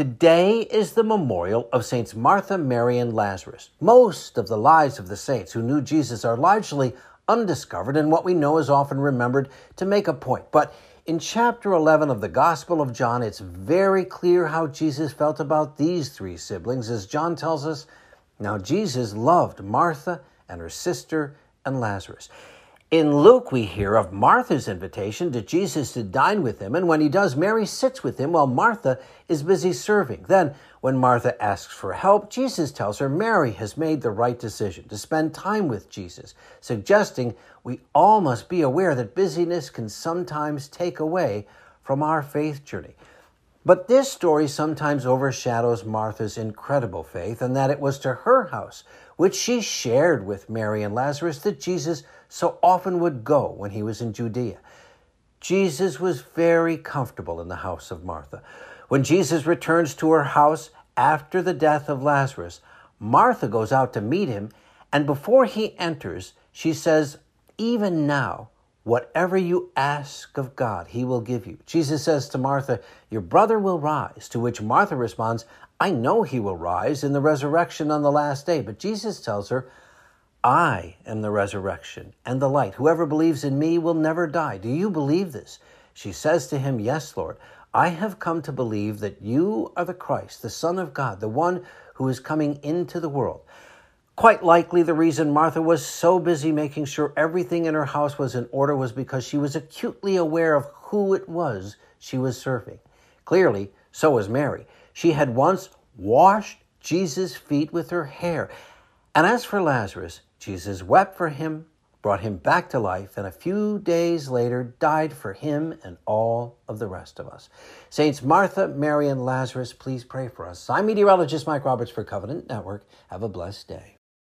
Today is the memorial of Saints Martha, Mary, and Lazarus. Most of the lives of the saints who knew Jesus are largely undiscovered, and what we know is often remembered to make a point. But in chapter 11 of the Gospel of John, it's very clear how Jesus felt about these three siblings, as John tells us. Now, Jesus loved Martha and her sister and Lazarus. In Luke, we hear of Martha's invitation to Jesus to dine with him, and when he does, Mary sits with him while Martha is busy serving. Then, when Martha asks for help, Jesus tells her Mary has made the right decision to spend time with Jesus, suggesting we all must be aware that busyness can sometimes take away from our faith journey. But this story sometimes overshadows Martha's incredible faith, and that it was to her house, which she shared with Mary and Lazarus, that Jesus so often would go when he was in Judea. Jesus was very comfortable in the house of Martha. When Jesus returns to her house after the death of Lazarus, Martha goes out to meet him, and before he enters, she says, Even now, Whatever you ask of God, he will give you. Jesus says to Martha, Your brother will rise. To which Martha responds, I know he will rise in the resurrection on the last day. But Jesus tells her, I am the resurrection and the light. Whoever believes in me will never die. Do you believe this? She says to him, Yes, Lord. I have come to believe that you are the Christ, the Son of God, the one who is coming into the world. Quite likely, the reason Martha was so busy making sure everything in her house was in order was because she was acutely aware of who it was she was serving. Clearly, so was Mary. She had once washed Jesus' feet with her hair. And as for Lazarus, Jesus wept for him, brought him back to life, and a few days later died for him and all of the rest of us. Saints Martha, Mary, and Lazarus, please pray for us. I'm meteorologist Mike Roberts for Covenant Network. Have a blessed day.